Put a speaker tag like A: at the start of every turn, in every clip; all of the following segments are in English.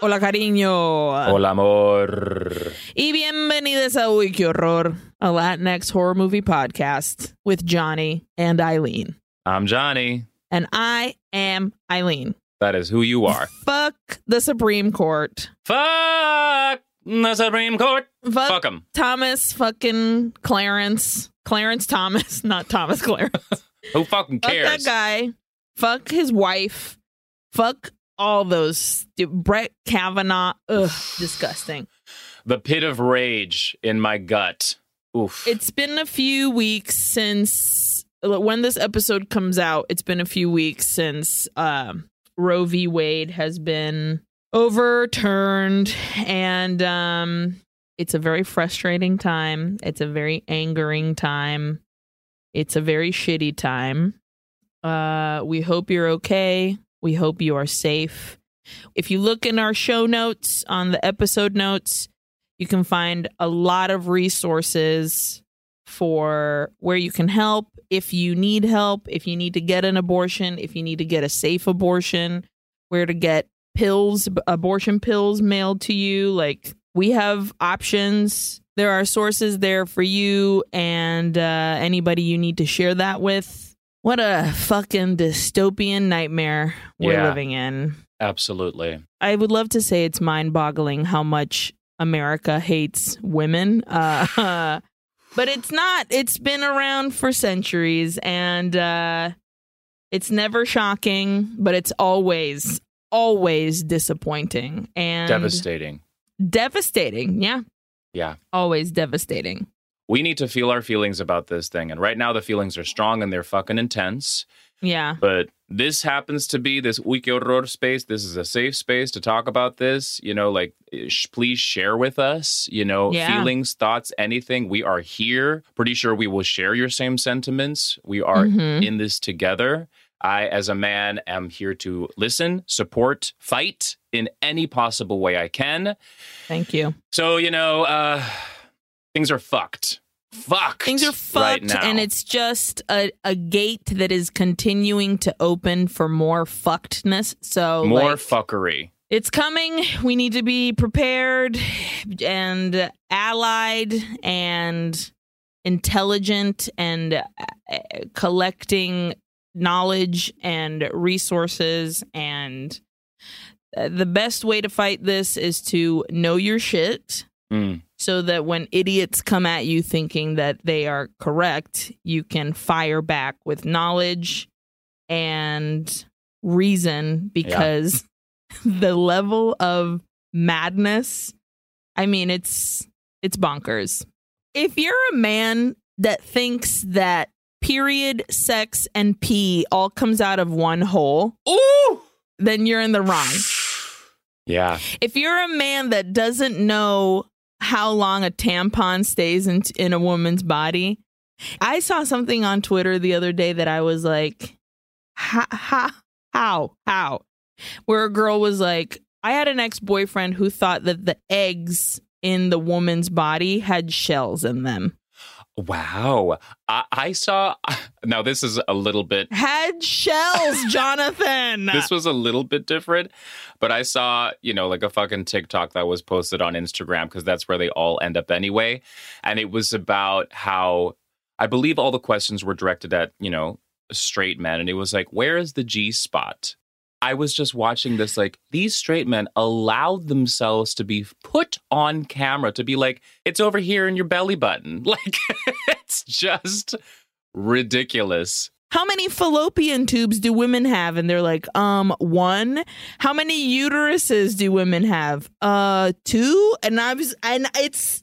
A: Hola, cariño.
B: Hola, amor.
A: Y bienvenidos a Uy, qué horror, a Latinx horror movie podcast with Jonny and Aileen.
B: I'm Jonny.
A: And I am Aileen.
B: That is who you are.
A: Fuck the Supreme Court.
B: Fuck the Supreme Court.
A: Fuck,
B: Fuck them.
A: Thomas fucking Clarence. Clarence Thomas, not Thomas Clarence.
B: Who fucking cares?
A: Fuck that guy. Fuck his wife. Fuck all those. Brett Kavanaugh. Ugh, disgusting.
B: The pit of rage in my gut. Oof.
A: It's been a few weeks since when this episode comes out. It's been a few weeks since um, Roe v. Wade has been overturned, and um, it's a very frustrating time. It's a very angering time. It's a very shitty time. Uh, we hope you're okay. We hope you are safe. If you look in our show notes on the episode notes, you can find a lot of resources for where you can help if you need help, if you need to get an abortion, if you need to get a safe abortion, where to get pills, abortion pills mailed to you. Like we have options. There are sources there for you and uh, anybody you need to share that with. What a fucking dystopian nightmare we're
B: Yeah.
A: living in.
B: Absolutely.
A: I would love to say it's mind boggling how much America hates women. Uh, but it's not. It's been around for centuries and uh, it's never shocking, but it's always, always disappointing and
B: Devastating.
A: devastating. Yeah.
B: Yeah.
A: Always devastating.
B: We need to feel our feelings about this thing. And right now, the feelings are strong and they're fucking intense.
A: Yeah.
B: But this happens to be this Uy, qué horror space. This is a safe space to talk about this. You know, like, sh- please share with us, you know,
A: Yeah.
B: feelings, thoughts, anything. We are here. Pretty sure we will share your same sentiments. We are
A: Mhm.
B: in this together. I, as a man, am here to listen, support, fight in any possible way I can.
A: Thank you.
B: So, you know, uh, things are fucked. Fucked.
A: Things are
B: right
A: fucked,
B: now.
A: and it's just a, a gate that is continuing to open for more fuckedness. So,
B: more
A: like,
B: fuckery.
A: it's coming. We need to be prepared and allied and intelligent and uh, collecting knowledge and resources. And uh, the best way to fight this is to know your shit
B: Mm.
A: So that when idiots come at you thinking that they are correct, you can fire back with knowledge and reason because the level of madness, I mean, it's it's bonkers. If you're a man that thinks that period, sex, and pee all comes out of one hole,
B: Ooh!
A: then you're in the wrong
B: Yeah.
A: if you're a man that doesn't know how long a tampon stays in in a woman's body, I saw something on Twitter the other day that I was like, how, how, how, how? Where a girl was like, I had an ex boyfriend who thought that the eggs in the woman's body had shells in them.
B: Wow. I, I saw. Now, this is a little bit.
A: Head shells, Jonathan.
B: This was a little bit different, but I saw, you know, like a fucking TikTok that was posted on Instagram because that's where they all end up anyway. And it was about how I believe all the questions were directed at, you know, straight men. And it was like, where is the G spot? I was just watching this, like, these straight men allowed themselves to be put on camera to be like, it's over here in your belly button. Like, it's just ridiculous.
A: How many fallopian tubes do women have? And they're like, um, one. How many uteruses do women have? Uh, two. And I was, and it's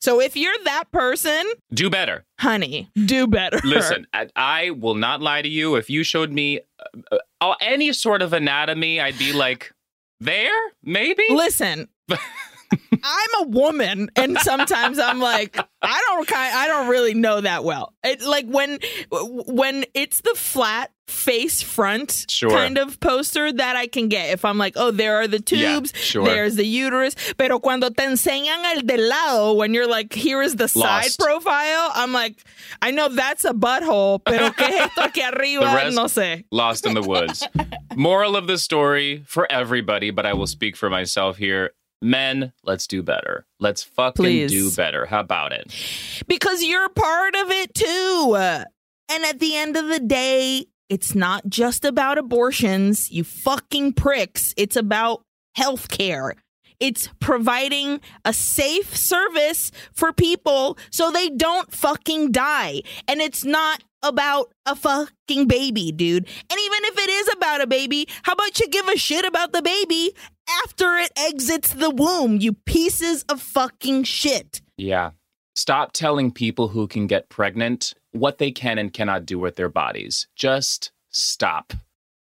A: so if you're that person,
B: Do better.
A: honey, do better.
B: Listen, I, I will not lie to you. If you showed me uh, Uh, any sort of anatomy, I'd be like, there, maybe.
A: listen. I'm a woman, and sometimes I'm like, I don't, I don't really know that well. It like when, when it's the flat face front
B: Sure.
A: kind of poster that I can get. If I'm like, oh, there are the
B: Yeah,
A: tubes,
B: sure.
A: there's the uterus. Pero cuando te enseñan el de lado, when you're like, here is the side profile, I'm like, I know that's a butthole, pero que es esto aquí arriba? no sé.
B: Lost in the woods. Moral of the story for everybody, but I will speak for myself here. Men, let's do better. Let's fucking
A: Please.
B: do better. How about it?
A: because you're part of it too. And at the end of the day, it's not just about abortions, you fucking pricks. It's about healthcare. It's providing a safe service for people so they don't fucking die. And it's not about a fucking baby, dude. And even if it is about a baby, how about you give a shit about the baby after it exits the womb, you pieces of fucking shit?
B: Yeah. Stop telling people who can get pregnant what they can and cannot do with their bodies. Just stop.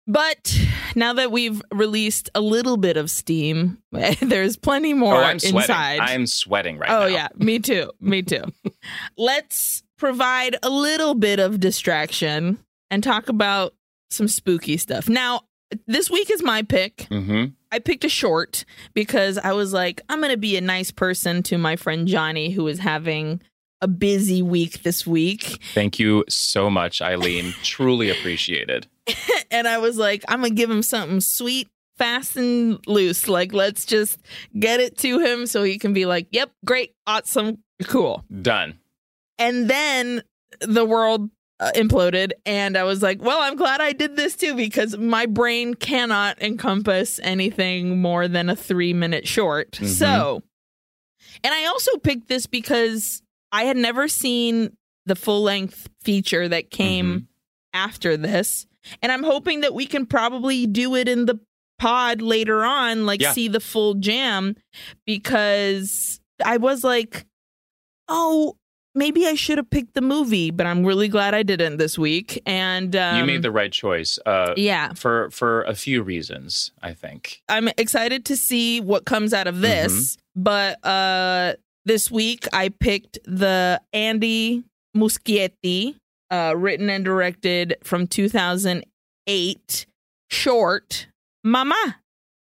A: But now that we've released a little bit of steam, there's plenty more
B: oh, I'm sweating.
A: inside.
B: I'm sweating right
A: oh
B: now.
A: Oh, yeah, me too. Me too. Let's provide a little bit of distraction and talk about some spooky stuff. Now, this week is my pick.
B: Mm-hmm.
A: I picked a short because I was like, I'm going to be a nice person to my friend Jonny, who is having a busy week this week.
B: Thank you so much, Aileen. Truly appreciated.
A: and I was like, I'm gonna give him something sweet, fast and loose. Like, let's just get it to him so he can be like, "Yep, great, awesome, cool."
B: Done.
A: And then the world uh, imploded, and I was like, "Well, I'm glad I did this too because my brain cannot encompass anything more than a three minute short."
B: Mhm.
A: So, and I also picked this because I had never seen the full length feature that came
B: Mhm.
A: after this. And I'm hoping that we can probably do it in the pod later on, like
B: Yeah.
A: see the full jam, because I was like, oh, maybe I should have picked the movie, but I'm really glad I didn't this week. And um,
B: you made the right choice. Uh,
A: yeah,
B: for for a few reasons, I think.
A: I'm excited to see what comes out of this. But uh, this week I picked the Andy Muschietti, uh, written and directed from 2008 short Mama.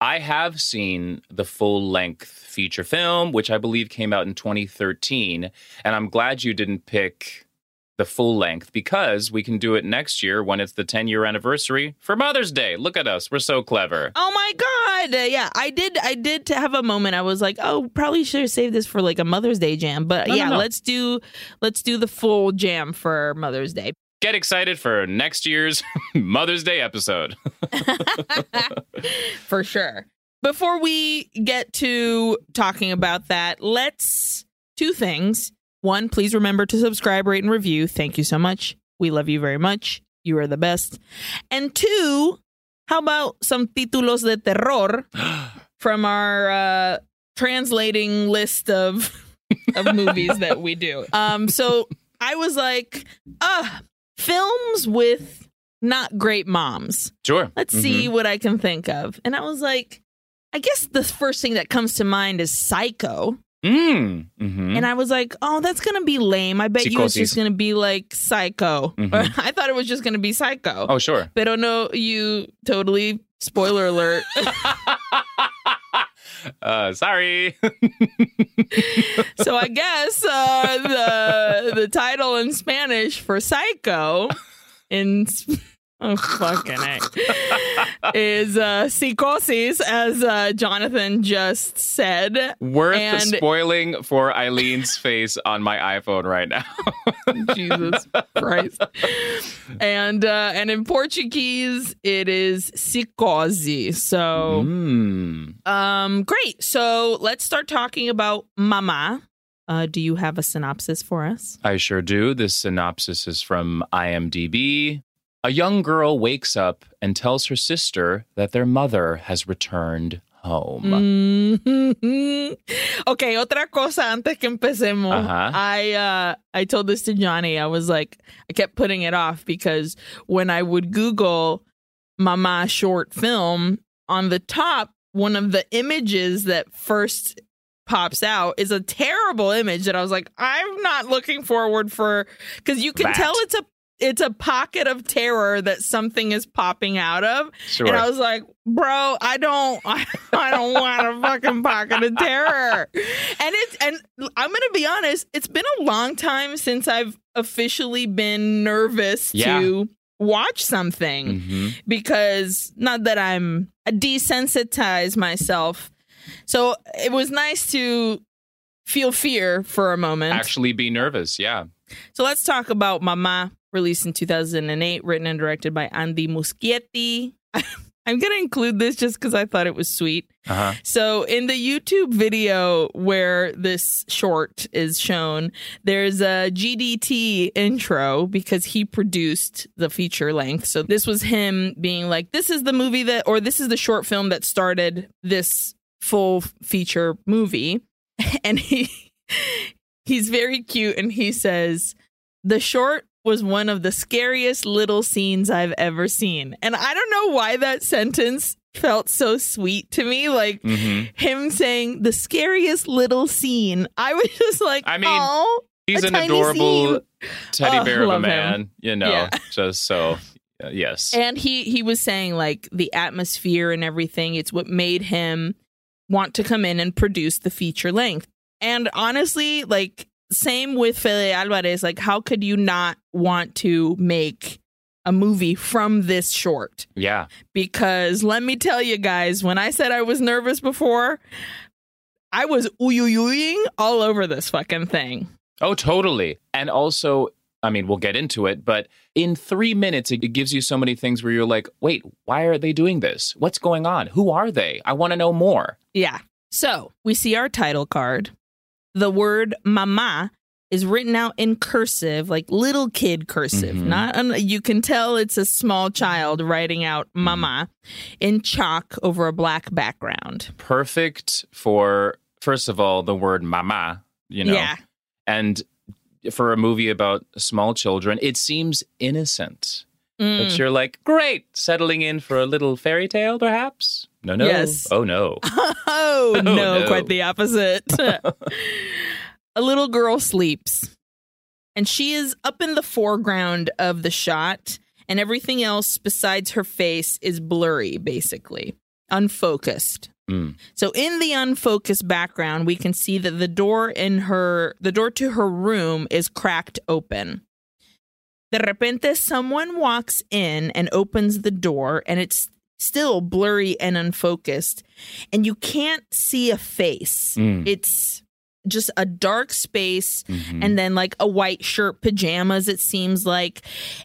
B: I have seen the full length feature film, which I believe came out in 2013. And I'm glad you didn't pick the full length because we can do it next year when it's the 10 year anniversary for Mother's Day. Look at us. We're so clever.
A: Oh my god! Uh, yeah, I did. I did to have a moment. I was like, oh, probably should have saved this for like a Mother's Day jam. But
B: No, no,
A: yeah,
B: no.
A: let's do let's do the full jam for Mother's Day.
B: Get excited for next year's Mother's Day episode.
A: for sure. Before we get to talking about that, let's two things. One, please remember to subscribe, rate, and review. Thank you so much. We love you very much. You are the best. And two, how about some títulos de terror from our uh, translating list of of movies that we do. Um, so I was like, uh, films with not great moms
B: Sure.
A: let's
B: Mhm.
A: see what I can think of. And I was like, I guess the first thing that comes to mind is Psycho.
B: Mm. Mhm.
A: And I was like, oh, that's going to be lame. I bet you it's just going to be like Psycho.
B: Mhm.
A: I thought it was just going to be Psycho.
B: oh, sure.
A: Pero no, you totally, spoiler alert.
B: uh, sorry.
A: so I guess uh, the the title in Spanish for Psycho in oh fucking A, is uh, Psicosis, as uh, Jonathan just said.
B: Worth
A: And-
B: spoiling for Aileen's face on my iPhone right now.
A: Jesus Christ. And uh, and in Portuguese it is psicose. So
B: Mm.
A: um great. So let's start talking about Mama. Uh, do you have a synopsis for us?
B: I sure do. This synopsis is from IMDb. A young girl wakes up and tells her sister that their mother has returned home.
A: Mhm. okay, otra cosa antes que empecemos.
B: Ajá.
A: I uh I told this to Jonny. I was like I kept putting it off because when I would Google Mama short film on the top, one of the images that first pops out is a terrible image that I was like, I'm not looking forward for because you can
B: That.
A: tell it's a it's a pocket of terror that something is popping out of.
B: Sure.
A: And I was like, bro, I don't I, I don't want a fucking pocket of terror. And it's and I'm gonna be honest, it's been a long time since I've officially been nervous
B: Yeah.
A: to watch something
B: Mhm.
A: because not that I'm I desensitize myself. So it was nice to feel fear for a moment.
B: Actually, be nervous. Yeah.
A: So let's talk about Mama, released in 2008, written and directed by Andy Muschietti. I'm going to include this just because I thought it was sweet.
B: Uh huh.
A: So, in the YouTube video where this short is shown, there's a GDT intro because he produced the feature length. So, this was him being like, This is the movie that, or this is the short film that started this full feature movie. And he, he's very cute and he says, The short was one of the scariest little scenes I've ever seen. And I don't know why that sentence felt so sweet to me. Like,
B: hmm
A: him saying the scariest little scene. I was just like,
B: I mean,
A: oh,
B: He's an adorable
A: scene.
B: teddy
A: Oh,
B: bear of a
A: love him.
B: man. You know,
A: Yeah.
B: just so. uh, yes.
A: and he he was saying like the atmosphere and everything. It's what made him want to come in and produce the feature length. And honestly, like same with Fede Alvarez. Like, how could you not want to make a movie from this short?
B: yeah.
A: because let me tell you guys, when I said I was nervous before, I was uyuyuying all over this fucking thing.
B: Oh, totally. And also, I mean, we'll get into it, but in three minutes, it gives you so many things where you're like, wait, why are they doing this? What's going on? Who are they? I want to know more.
A: Yeah. So we see our title card. The word mama is written out in cursive, like little kid cursive.
B: Mhm.
A: Not un- you can tell it's a small child writing out mama in chalk over a black background.
B: Perfect for, first of all, the word mama, you know,
A: Yeah.
B: and for a movie about small children, it seems innocent.
A: Mm.
B: But you're like, great, settling in for a little fairy tale, perhaps? No, no.
A: Yes.
B: Oh, no.
A: Oh, no,
B: no.
A: quite the opposite. a little girl sleeps, and she is up in the foreground of the shot, and everything else besides her face is blurry, basically, unfocused.
B: Mm.
A: So in the unfocused background, we can see that the door in her the door to her room is cracked open. De repente someone walks in and opens the door and it's still blurry and unfocused and you can't see a face.
B: Mm.
A: It's just a dark space
B: Mhm.
A: and then like a white shirt pajamas it seems like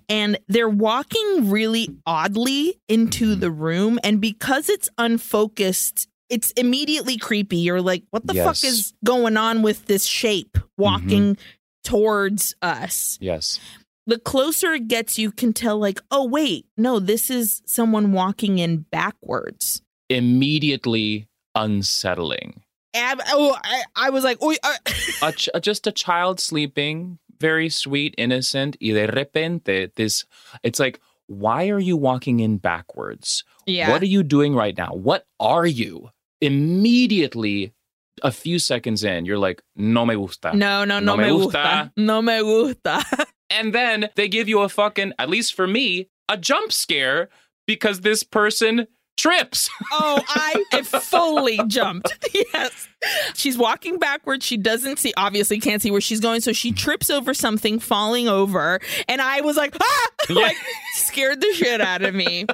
A: and they're walking really oddly into the room and because it's unfocused it's immediately creepy you're like what the fuck is going on with this shape walking towards us
B: yes.
A: The closer it gets you can tell like oh wait no this is someone walking in backwards
B: Immediately unsettling.
A: Ab- oh I, I was like oh uh,
B: a ch- just a child sleeping, very sweet, innocent. Y de repente, this, it's like, why are you walking in backwards?
A: yeah
B: What are you doing right now? What are you? Immediately, a few seconds in, you're like, no me gusta.
A: no no no, me gusta no me gusta
B: And then they give you a fucking, at least for me, a jump scare because this person trips.
A: Oh, I, I fully jumped. Yes. She's walking backwards. She doesn't see, obviously can't see where she's going. So she trips over something, falling over. And I was like, ah,
B: Yeah.
A: like scared the shit out of me.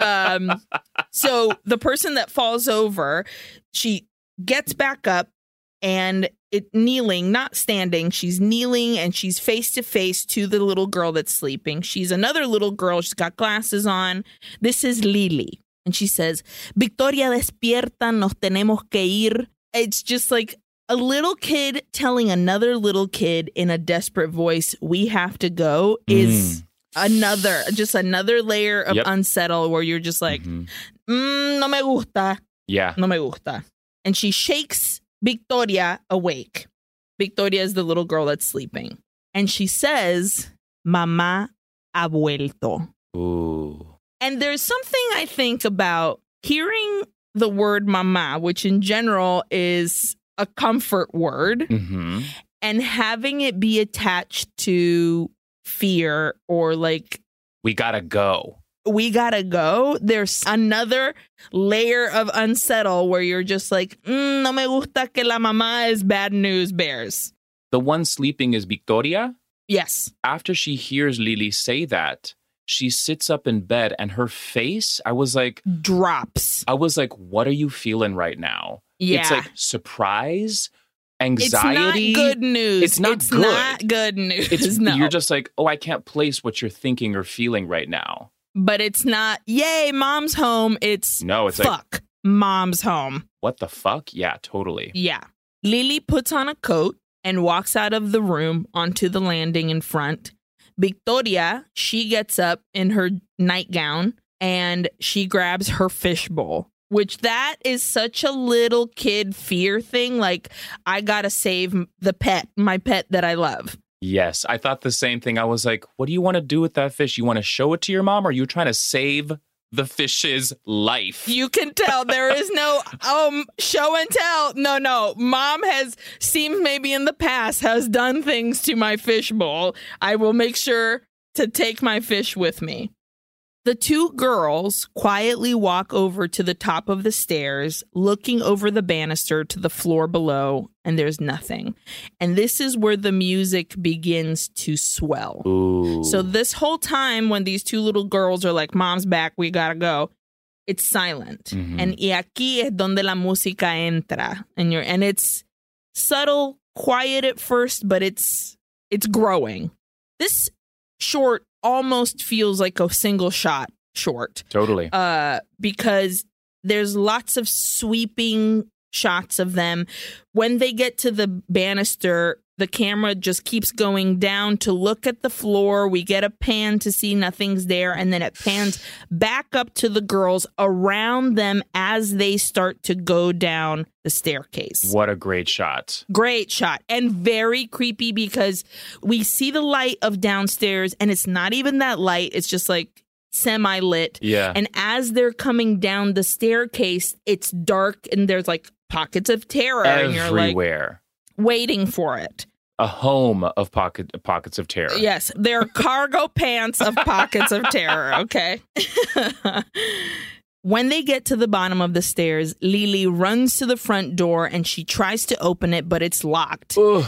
A: Um, so the person that falls over, she gets back up and it kneeling, not standing. She's kneeling and she's face to face to the little girl that's sleeping. She's another little girl. She's got glasses on. This is Lily. And she says, Victoria, despierta, nos tenemos que ir. It's just like a little kid telling another little kid in a desperate voice, we have to go, is another, just another layer of
B: Yep.
A: unsettle where you're just like,
B: Mhm.
A: mm, no me gusta,
B: yeah.
A: no me gusta. And she shakes Victoria awake. Victoria is the little girl that's sleeping. And she says, Mama ha vuelto.
B: Ooh.
A: And there's something I think about hearing the word mama, which in general is a comfort word,
B: hmm
A: and having it be attached to fear or like
B: We gotta go.
A: We gotta go, there's another layer of unsettle where you're just like, mm, no me gusta que la mamá is bad news bears.
B: The one sleeping is Victoria.
A: Yes.
B: After she hears Lily say that, she sits up in bed and her face, I was like,
A: Drops.
B: I was like, what are you feeling right now?
A: Yeah.
B: It's like surprise,
A: It's not
B: anxiety.
A: good news.
B: It's not
A: it's
B: good.
A: not good news.
B: It's
A: no.
B: you're just like, oh, I can't place what you're thinking or feeling right now.
A: But it's not, yay, mom's home. It's
B: No, it's like,
A: fuck, mom's home.
B: what the fuck? Yeah, totally.
A: Yeah. Lily puts on a coat and walks out of the room onto the landing in front. Victoria, she gets up in her nightgown and she grabs her fishbowl, which that is such a little kid fear thing. Like, I gotta save the pet, my pet that I love.
B: Yes, I thought the same thing. I was like, what do you want to do with that fish? You want to show it to your mom or are you trying to save the fish's life?
A: You can tell there is no um show and tell. No, no. Mom has seemed maybe in the past has done things to my fishbowl. I will make sure to take my fish with me. The two girls quietly walk over to the top of the stairs, looking over the banister to the floor below, and there's nothing. And this is where the music begins to swell.
B: Ooh.
A: So this whole time when these two little girls are like, "Mom's back, we gotta go," it's silent,
B: Mhm.
A: and y aquí es donde la música entra, and you're and it's subtle, quiet at first, but it's it's growing. This short almost feels like a single shot short,
B: totally.
A: uh, because there's lots of sweeping shots of them. When they get to the banister, the camera just keeps going down to look at the floor. We get a pan to see nothing's there, and then it pans back up to the girls around them as they start to go down the staircase.
B: what a great shot.
A: Great shot and very creepy because we see the light of downstairs, and it's not even that light, it's just like semi lit.
B: Yeah.
A: And as they're coming down the staircase, it's dark and there's like pockets of terror, and you're like
B: Everywhere.
A: waiting for it.
B: A home of pocket pockets of terror.
A: Yes, they're cargo pants of pockets of terror, okay? when they get to the bottom of the stairs, Lily runs to the front door and she tries to open it, but it's locked.
B: Ugh.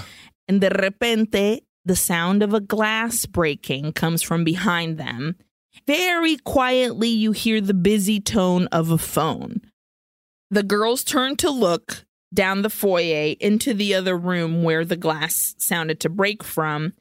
A: And de repente, the sound of a glass breaking comes from behind them. Very quietly, you hear the busy tone of a phone. The girls turn to look down the foyer into the other room where the glass sounded to break from,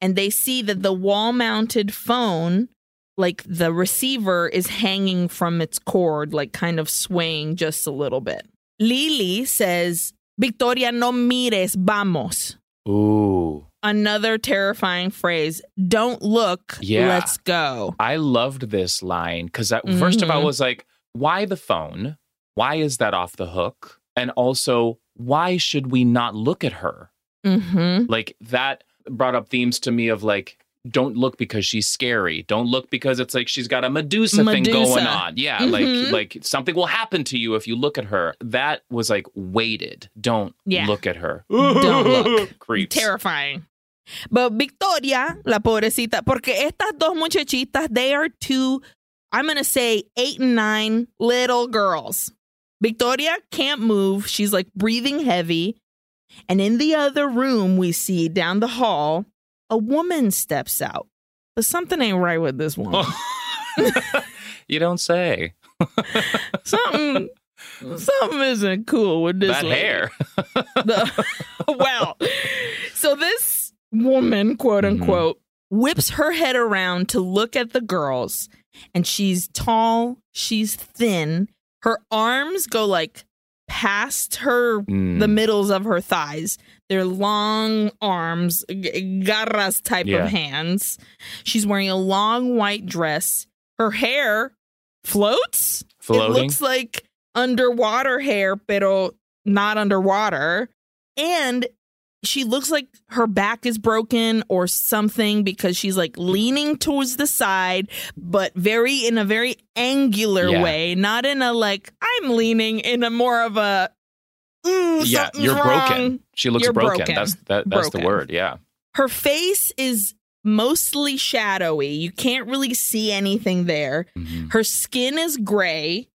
A: and they see that the wall mounted phone, like the receiver, is hanging from its cord, like kind of swaying just a little bit. Lily says, Victoria, no mires, vamos
B: Ooh.
A: another terrifying phrase. Don't look.
B: Yeah.
A: Let's go.
B: I loved this line because first of all, I
A: Mhm.
B: was like, why the phone? Why is that off the hook? And also, why should we not look at her?
A: Mm-hmm.
B: Like that brought up themes to me of like, don't look because she's scary. Don't look because it's like she's got a Medusa, thing going on. Yeah,
A: Mhm.
B: like like something will happen to you if you look at her. That was like weighted. Don't
A: Yeah.
B: look at her.
A: Don't look.
B: Creeps.
A: Terrifying. But Victoria, la pobrecita, porque estas dos muchachitas, they are two, I'm going to say eight and nine little girls. Victoria can't move. She's like breathing heavy. And in the other room, we see down the hall, a woman steps out. But something ain't right with this woman.
B: you don't say.
A: something something isn't cool with this
B: that
A: lady.
B: hair.
A: The- well so this woman quote
B: Mhm.
A: unquote whips her head around to look at the girls and she's tall she's thin her arms go like past her
B: Mm.
A: the middles of her thighs they're long arms garras type
B: Yeah.
A: of hands she's wearing a long white dress her hair floats it looks like underwater hair, pero not underwater. And she looks like her back is broken or something because she's like leaning towards the side, but very in a very angular
B: Yeah.
A: way, not in a like I'm leaning in a more of a mm,
B: yeah, you're
A: wrong.
B: broken. She looks broken.
A: broken.
B: That's that, that's the word. Yeah.
A: Her face is mostly shadowy. You can't really see anything there.
B: Mhm.
A: Her skin is gray.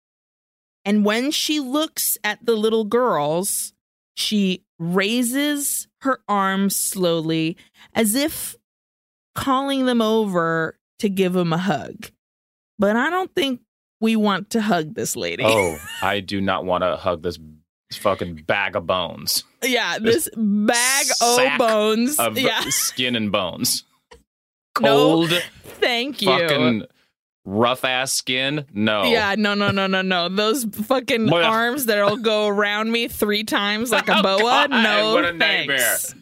A: And when she looks at the little girls, she raises her arms slowly as if calling them over to give them a hug. But I don't think we want to hug this lady.
B: Oh, I do not want to hug this fucking bag of bones
A: yeah, this bag
B: of
A: bones.
B: of
A: yeah,
B: skin and bones.
A: No,
B: Cold,
A: thank you.
B: fucking rough ass skin. No.
A: Yeah, no, no, no, no, no. Those fucking arms that'll go around me three times like a
B: Oh,
A: boa.
B: God,
A: no,
B: what a
A: thanks.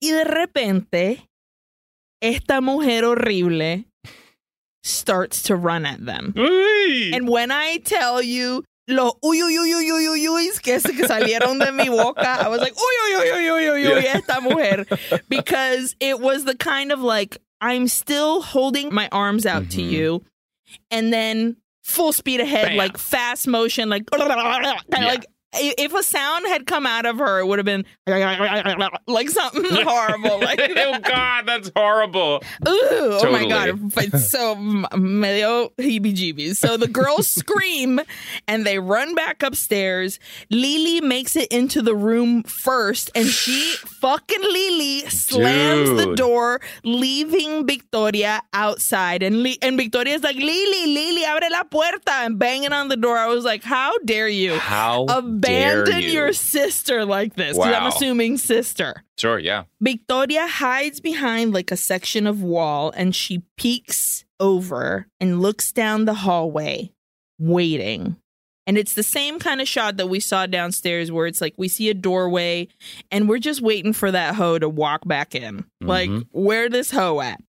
A: Y de repente, esta mujer horrible starts to run at them.
B: Uy.
A: And when I tell you, los uy, uy, uy, uy, uy, uy, uy, que, que salieron de mi boca, I was like, uy, uy, uy, uy, uy, uy, uy,
B: Yeah.
A: esta mujer. Because it was the kind of like, I'm still holding my arms out to
B: Mhm.
A: you. And then full speed ahead,
B: Bam.
A: like fast motion, like, of like, if a sound had come out of her, it would have been like something horrible. Like,
B: oh God, that's horrible.
A: Ooh, oh my god! It's so medio heebie-jeebies. So the girls scream and they run back upstairs. Lily makes it into the room first, and she fucking Lily slams the door, leaving Victoria outside. And Li- and Victoria's like, Lily, Lily, abre la puerta, and banging on the door. I was like, how dare you?
B: How
A: Abandon
B: you?
A: your sister like this. 'Cause I'm assuming sister.
B: Sure, yeah.
A: Victoria hides behind like a section of wall and she peeks over and looks down the hallway, waiting. And it's the same kind of shot that we saw downstairs where it's like we see a doorway and we're just waiting for that hoe to walk back in. Like,
B: Mhm.
A: where this hoe at?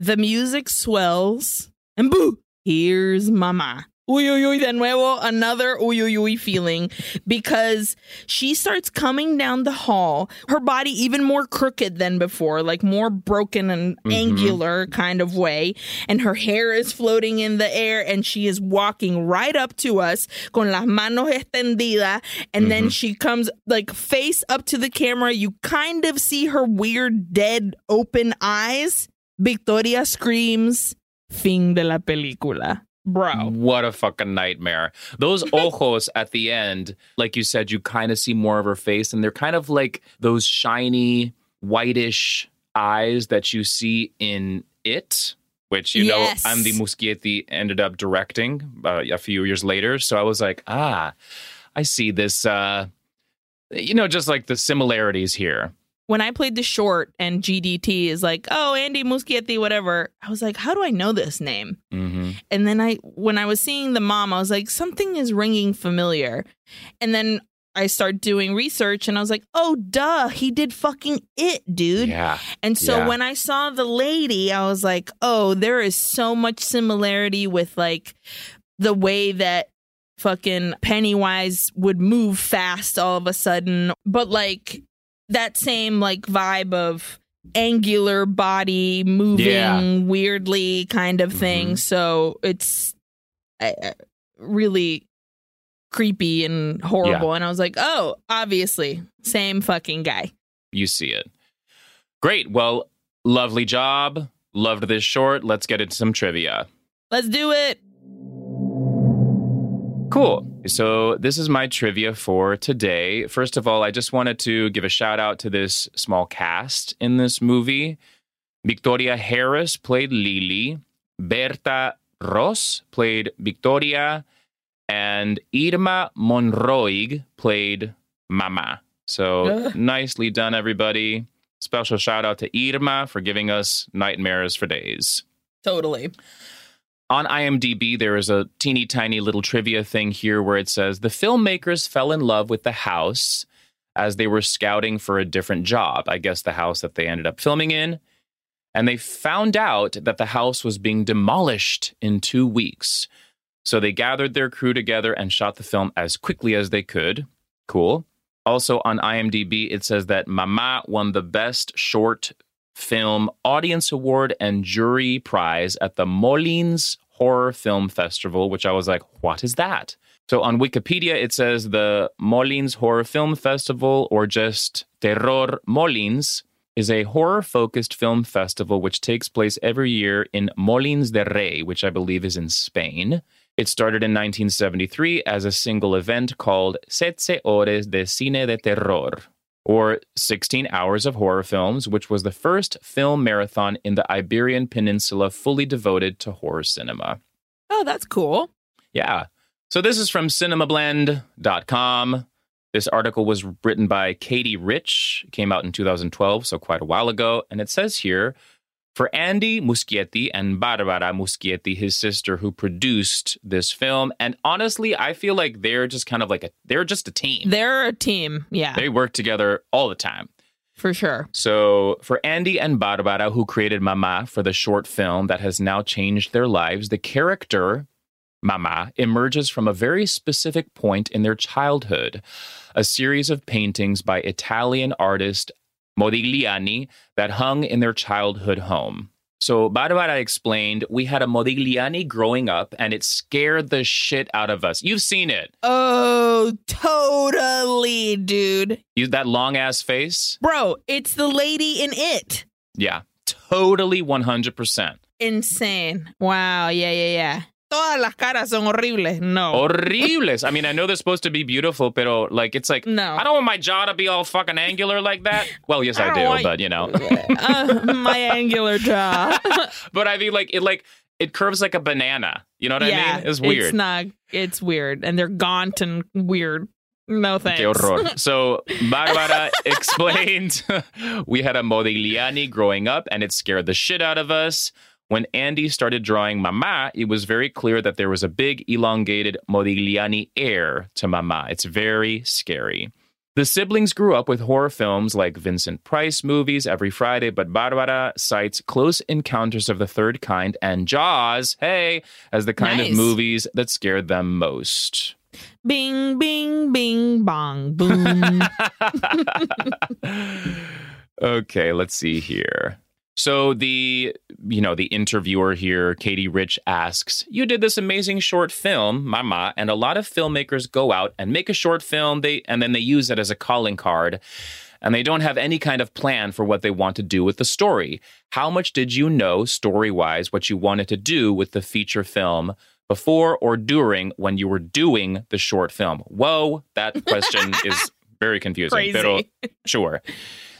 A: The music swells and boo, here's mama. Uy, uy, uy, de nuevo, another uy, uy, uy feeling because she starts coming down the hall, her body even more crooked than before, like more broken and
B: Mhm.
A: angular kind of way. And her hair is floating in the air, and she is walking right up to us con las manos extendidas. And then
B: Mhm.
A: she comes like face up to the camera. You kind of see her weird, dead, open eyes. Victoria screams, fin de la película. Bro.
B: What a fucking nightmare. Those ojos at the end, like you said, you kind of see more of her face, and they're kind of like those shiny, whitish eyes that you see in It, which, you
A: Yes.
B: know, Andy Muschietti ended up directing uh, a few years later. So I was like, ah, I see this, uh, you know, just like the similarities here.
A: When I played the short and GDT is like, oh, Andy Muschietti, whatever, I was like, how do I know this name?
B: hmm
A: And then I, when I was seeing the mom, I was like, something is ringing familiar. And then I start doing research and I was like, oh, duh, he did fucking it, dude.
B: Yeah.
A: And so
B: Yeah.
A: when I saw the lady, I was like, oh, there is so much similarity with like the way that fucking Pennywise would move fast all of a sudden, but like that same like vibe of angular body moving
B: Yeah.
A: weirdly kind of thing.
B: Mhm.
A: So it's uh, really creepy and horrible. And I was like, oh, obviously, same fucking guy.
B: you see it. Great. Well, lovely job. Loved this short. Let's get into some trivia.
A: Let's do it.
B: Cool. So, this is my trivia for today. First of all, I just wanted to give a shout out to this small cast in this movie. Victoria Harris played Lily, Berta Ros played Victoria, and Irma Monroig played Mama. So, nicely done, everybody. Special shout out to Irma for giving us nightmares for days.
A: Totally.
B: On IMDb, there is a teeny tiny little trivia thing here where it says the filmmakers fell in love with the house as they were scouting for a different job. I guess the house that they ended up filming in. And they found out that the house was being demolished in two weeks. So they gathered their crew together and shot the film as quickly as they could. Cool. Also on IMDb, it says that Mama won the best short Film Audience Award and Jury Prize at the Molins Horror Film Festival, which I was like, what is that? So on Wikipedia, it says the Molins Horror Film Festival, or just Terror Molins, is a horror focused film festival which takes place every year in Molins de Rey, which I believe is in Spain. It started in 1973 as a single event called Setze Horas de Cine de Terror, or 16 Hours of Horror Films, which was the first film marathon in the Iberian Peninsula fully devoted to horror cinema.
A: Oh, that's cool.
B: Yeah. So this is from cinemablend.com. This article was written by Katie Rich, it came out in 2012, so quite a while ago. And it says here for Andy Muschietti and Barbara Muschietti, his sister, who produced this film. And honestly, I feel like they're just kind of like a, they're just a team.
A: They're a team. Yeah.
B: They work together all the time.
A: For sure.
B: So, for Andy and Barbara, who created Mama for the short film that has now changed their lives, the character Mama emerges from a very specific point in their childhood a series of paintings by Italian artist Modigliani that hung in their childhood home. So Barbara explained we had a Modigliani growing up and it scared the shit out of us. You've seen it.
A: Oh, totally, dude.
B: You that long ass face?
A: Bro, it's the lady in it.
B: Yeah. Totally 100%.
A: Insane. Wow. Yeah, yeah, yeah. Todas las caras son horribles. No.
B: Horribles. I mean, I know they're supposed to be beautiful, pero like it's like
A: No.
B: I don't want my jaw to be all fucking angular like that. Well, yes, I,
A: I
B: do,
A: want-
B: but you know.
A: Uh, my angular jaw.
B: but I mean, like it, like it curves like a banana. You know what
A: yeah,
B: I mean? It's weird.
A: It's not. It's weird, and they're gaunt and weird. No thanks.
B: Que horror. So Barbara explained we had a Modigliani growing up and it scared the shit out of us. When Andy started drawing Mama, it was very clear that there was a big elongated Modigliani air to Mama. It's very scary. The siblings grew up with horror films like Vincent Price movies every Friday, but Barbara cites Close Encounters of the Third Kind and Jaws, hey, as the kind
A: Nice.
B: of movies that scared them most.
A: Bing, bing, bing, bong, boom.
B: okay, let's see here. So the you know the interviewer here, Katie Rich asks, "You did this amazing short film, Mama, and a lot of filmmakers go out and make a short film, they and then they use it as a calling card." And they don't have any kind of plan for what they want to do with the story. How much did you know, story wise, what you wanted to do with the feature film before or during when you were doing the short film? Whoa, that question is very confusing.
A: Crazy.
B: Pero Sure.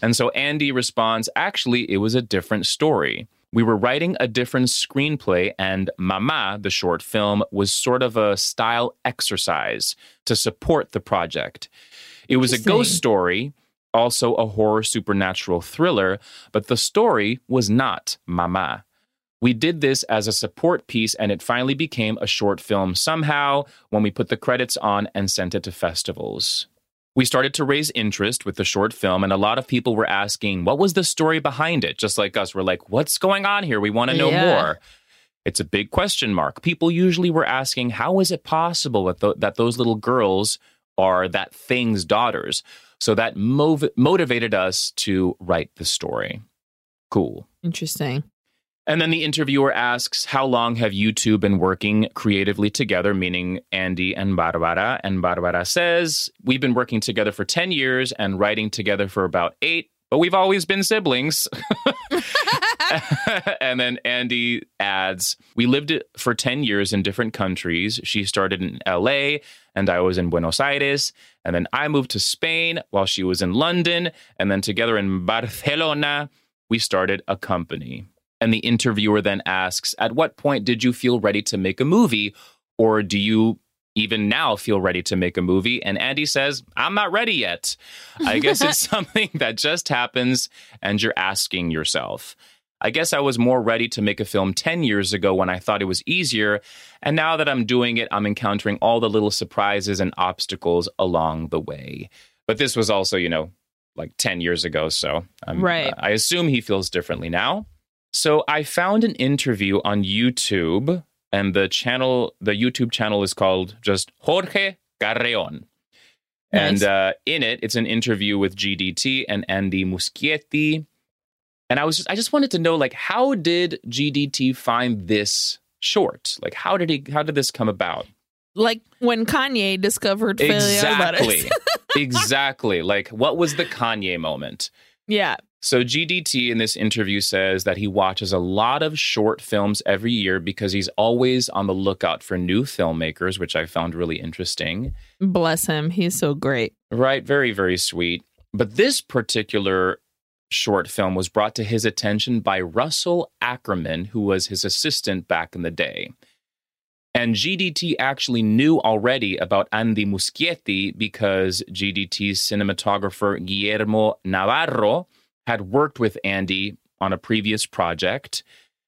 B: And so Andy responds, actually, it was a different story. We were writing a different screenplay, and Mama, the short film, was sort of a style exercise to support the project. It was a ghost story, also a horror supernatural thriller, but the story was not Mama. We did this as a support piece, and it finally became a short film somehow when we put the credits on and sent it to festivals. We started to raise interest with the short film, and a lot of people were asking, What was the story behind it? Just like us, we're like, What's going on here? We want to know
A: Yeah.
B: more. It's a big question mark. People usually were asking, How is it possible that, th- that those little girls are that thing's daughters? So that mov- motivated us to write the story. Cool.
A: Interesting.
B: And then the interviewer asks, How long have you two been working creatively together, meaning Andy and Barbara? And Barbara says, We've been working together for 10 years and writing together for about eight, but we've always been siblings. and then Andy adds, We lived for 10 years in different countries. She started in LA and I was in Buenos Aires. And then I moved to Spain while she was in London. And then together in Barcelona, we started a company. And the interviewer then asks, At what point did you feel ready to make a movie? Or do you even now feel ready to make a movie? And Andy says, I'm not ready yet. I guess it's something that just happens and you're asking yourself. I guess I was more ready to make a film 10 years ago when I thought it was easier. And now that I'm doing it, I'm encountering all the little surprises and obstacles along the way. But this was also, you know, like 10 years ago. So I'm,
A: Right.
B: I assume he feels differently now. So I found an interview on YouTube, and the channel, the YouTube channel is called just Jorge Carreon. And uh, in it, it's an interview with GDT and Andy Muschietti. And I was just, I just wanted to know, like, how did GDT find this short? Like, how did he, how did this come about?
A: Like when Kanye discovered failure
B: Exactly, exactly. Like, what was the Kanye moment?
A: yeah.
B: So GDT in this interview says that he watches a lot of short films every year because he's always on the lookout for new filmmakers, which I found really interesting.
A: Bless him. He's so great.
B: Right, very very sweet. But this particular short film was brought to his attention by Russell Ackerman, who was his assistant back in the day. And GDT actually knew already about Andy Muschietti because GDT's cinematographer Guillermo Navarro had worked with Andy on a previous project.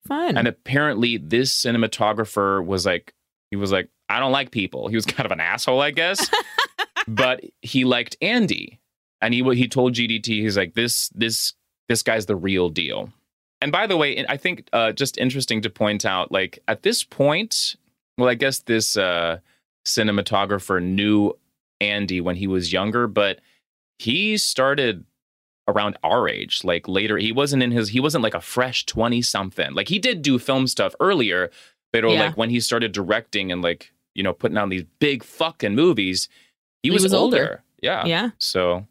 A: Fun.
B: And apparently, this cinematographer was like, he was like, I don't like people. He was kind of an asshole, I guess. but he liked Andy. And he he told GDT, he's like, this this this guy's the real deal. And by the way, I think uh, just interesting to point out, like at this point, well, I guess this uh, cinematographer knew Andy when he was younger, but he started around our age like later he wasn't in his he wasn't like a fresh 20 something like he did do film stuff earlier but
A: Yeah.
B: like when he started directing and like you know putting on these big fucking movies he,
A: He
B: was,
A: was
B: older.
A: older.
B: yeah
A: yeah.
B: so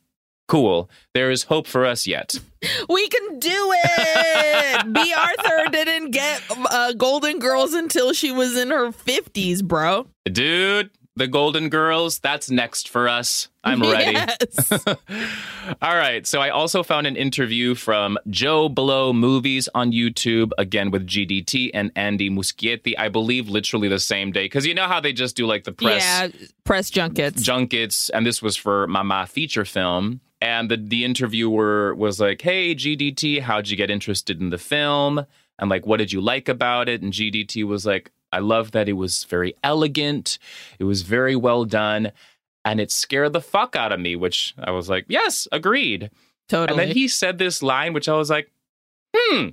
B: cool there is hope for us yet
A: We can do it. Bea Arthur didn't get uh, Golden Girls until she was in her 50s, bro.
B: dude the golden girls that's next for us i'm ready
A: Yes.
B: All right. So I also found an interview from JoBlo Movies on YouTube, again with GDT and Andy Muschietti, I believe literally the same day. Because you know how they just do like the press
A: yeah, press junkets.
B: junkets, and this was for Mama feature film. And the, the interviewer was like, Hey, GDT, how'd you get interested in the film? And like, what did you like about it? And GDT was like, I love that it was very elegant, it was very well done, and it scared the fuck out of me, which I was like, Yes, agreed.
A: totally.
B: And then he said this line, which I was like, hmm.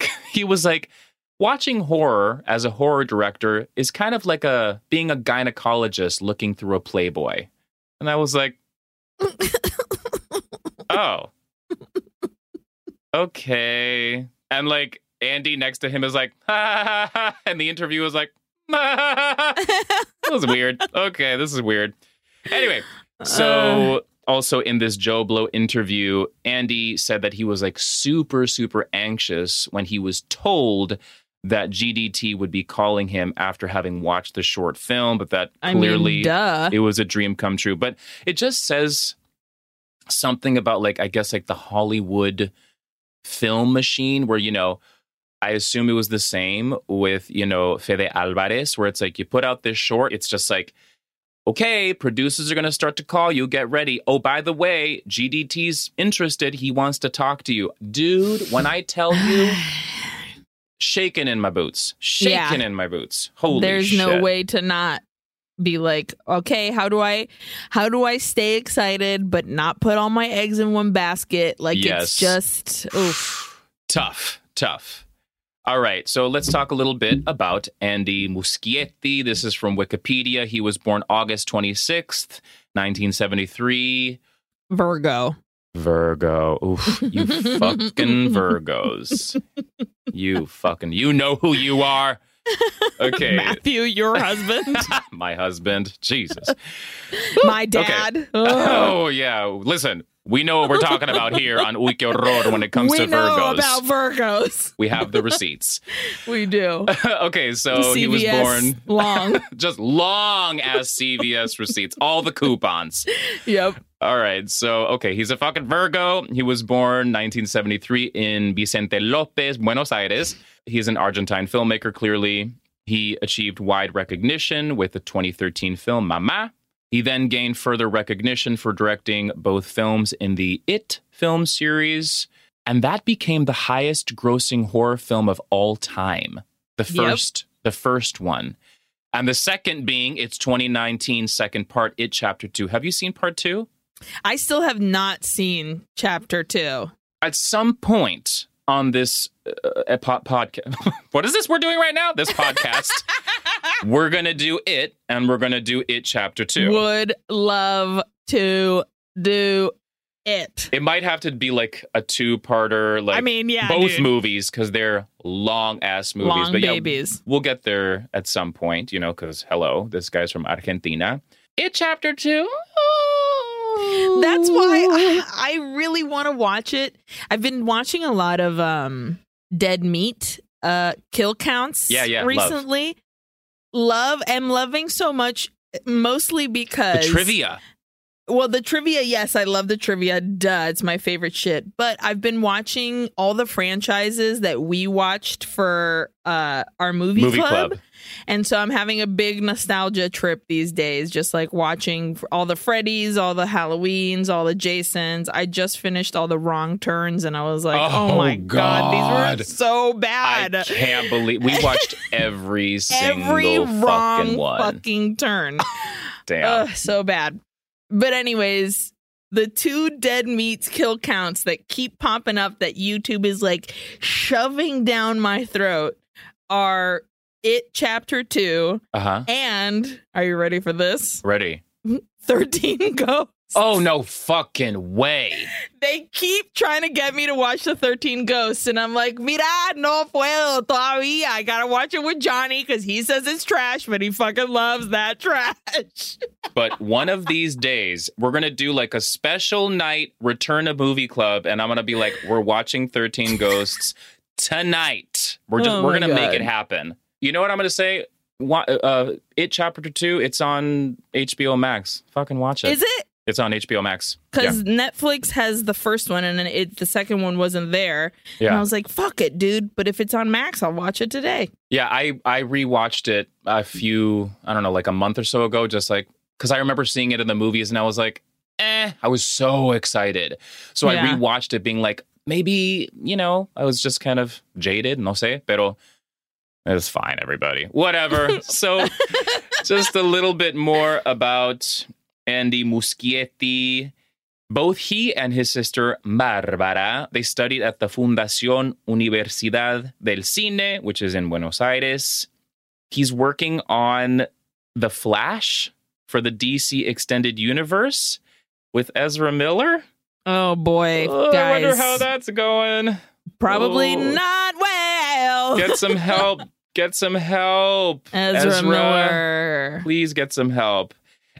B: he was like, watching horror as a horror director is kind of like a being a gynecologist looking through a Playboy. And I was like, oh, okay. And like Andy next to him is like, ha ha ha, and the interview was like, ha, ha, ha. that was weird. Okay, this is weird. Anyway, so uh. also in this JoBlo interview, Andy said that he was like super, super anxious when he was told that GDT would be calling him after having watched the short film, but that
A: I
B: clearly
A: mean,
B: it was a dream come true. But it just says something about like I guess like the Hollywood film machine where you know I assume it was the same with you know Fede Alvarez where it's like you put out this short it's just like okay producers are going to start to call you get ready oh by the way GDT's interested he wants to talk to you dude when I tell you shaking in my boots shaking in my boots holy
A: There's no way to not be like, okay, how do I how do I stay excited but not put all my eggs in one basket? Like
B: Yes.
A: it's just oof.
B: tough, tough. All right, so let's talk a little bit about Andy Muschietti. This is from Wikipedia. He was born August 26th, 1973.
A: Virgo.
B: Virgo. Oof, you fucking Virgos. You fucking, you know who you are. Okay.
A: Matthew, your husband.
B: My husband. Jesus.
A: my dad. Oh, Ugh.
B: Oh, yeah. Listen, we know what we're talking about here on Horror when it comes
A: we
B: to
A: know
B: Virgos.
A: about Virgos.
B: we have the receipts.
A: We do.
B: okay, so he was born
A: long.
B: just long as CVS receipts, all the coupons.
A: Yep.
B: All right, so okay, he's a fucking Virgo. He was born 1973 in Vicente Lopez, Buenos Aires. He's an Argentine filmmaker, clearly. He achieved wide recognition with the 2013 film Mama. He then gained further recognition for directing both films in the It film series, and that became the highest grossing horror film of all time. The
A: Yep.
B: first the first one. And the second being its 2019 second part, It Chapter 2. Have you seen part 2?
A: I still have not seen chapter two.
B: At some point on this uh, po- podcast, what is this we're doing right now? This podcast, we're going to do It and we're going to do It Chapter 2.
A: Would love to do it.
B: It might have to be like a two-parter, like
A: I mean, yeah,
B: both
A: dude.
B: movies because they're long ass movies.
A: Long
B: but yeah,
A: babies.
B: we'll get there at some point, you know, because hello, this guy's from Argentina. It chapter two.
A: That's why I, I really want to watch it. I've been watching a lot of um dead meat uh kill counts
B: Yeah, yeah, love.
A: recently. Love. am loving so much mostly
B: the
A: because
B: trivia.
A: Well, the trivia, yes, I love the trivia. Duh, it's my favorite shit. But I've been watching all the franchises that we watched for uh our movie,
B: Movie
A: club.
B: club.
A: And so I'm having a big nostalgia trip these days, just like watching all the Freddys, all the Halloweens, all the Jasons. I just finished all the wrong turns and I was like, oh,
B: Oh,
A: my God.
B: God.
A: these were so bad.
B: I can't believe we watched every single
A: Every
B: fucking
A: wrong
B: one.
A: fucking turn.
B: Damn.
A: Ugh, so bad. But anyways, the two dead meats kill counts that keep popping up that YouTube is like shoving down my throat are it chapter 2
B: Uh huh.
A: and are you ready for this?
B: Ready?
A: 13 Ghosts.
B: Oh no fucking way!
A: They keep trying to get me to watch the 13 Ghosts and I'm like, "Mira, no puedo todavía. I got to watch it with Jonny cuz he says it's trash, but he fucking loves that trash."
B: But one of these days, we're gonna do like a special night return to movie club, and I'm gonna be like, we're watching Thirteen Ghosts tonight. We're just
A: Oh
B: we're gonna make it happen. You know what I'm gonna say? Uh, it chapter two. It's on HBO Max. Fucking watch it.
A: Is it?
B: It's on HBO Max. Yeah.
A: because Netflix has the first one and then it the second one wasn't there. And I was like, "Fuck it, dude!" But if it's on Max, I'll watch it today.
B: Yeah, I I rewatched it a few I don't know like a month or so ago, just like because I remember seeing it in the movies and I was like, eh, I was so excited. So I
A: Yeah.
B: rewatched it, being like, maybe you know I was just kind of jaded, no sé, pero it's fine, everybody, whatever. so just a little bit more about Andy Muschietti. Both he and his sister Barbara, they studied at the Fundación Universidad del Cine, which is in Buenos Aires. He's working on The Flash for the DC Extended Universe with Ezra Miller.
A: Oh boy,
B: Oh, I wonder how that's going.
A: Probably
B: Oh.
A: not well.
B: Get some help. Get some help.
A: Ezra, Miller.
B: Please get some help.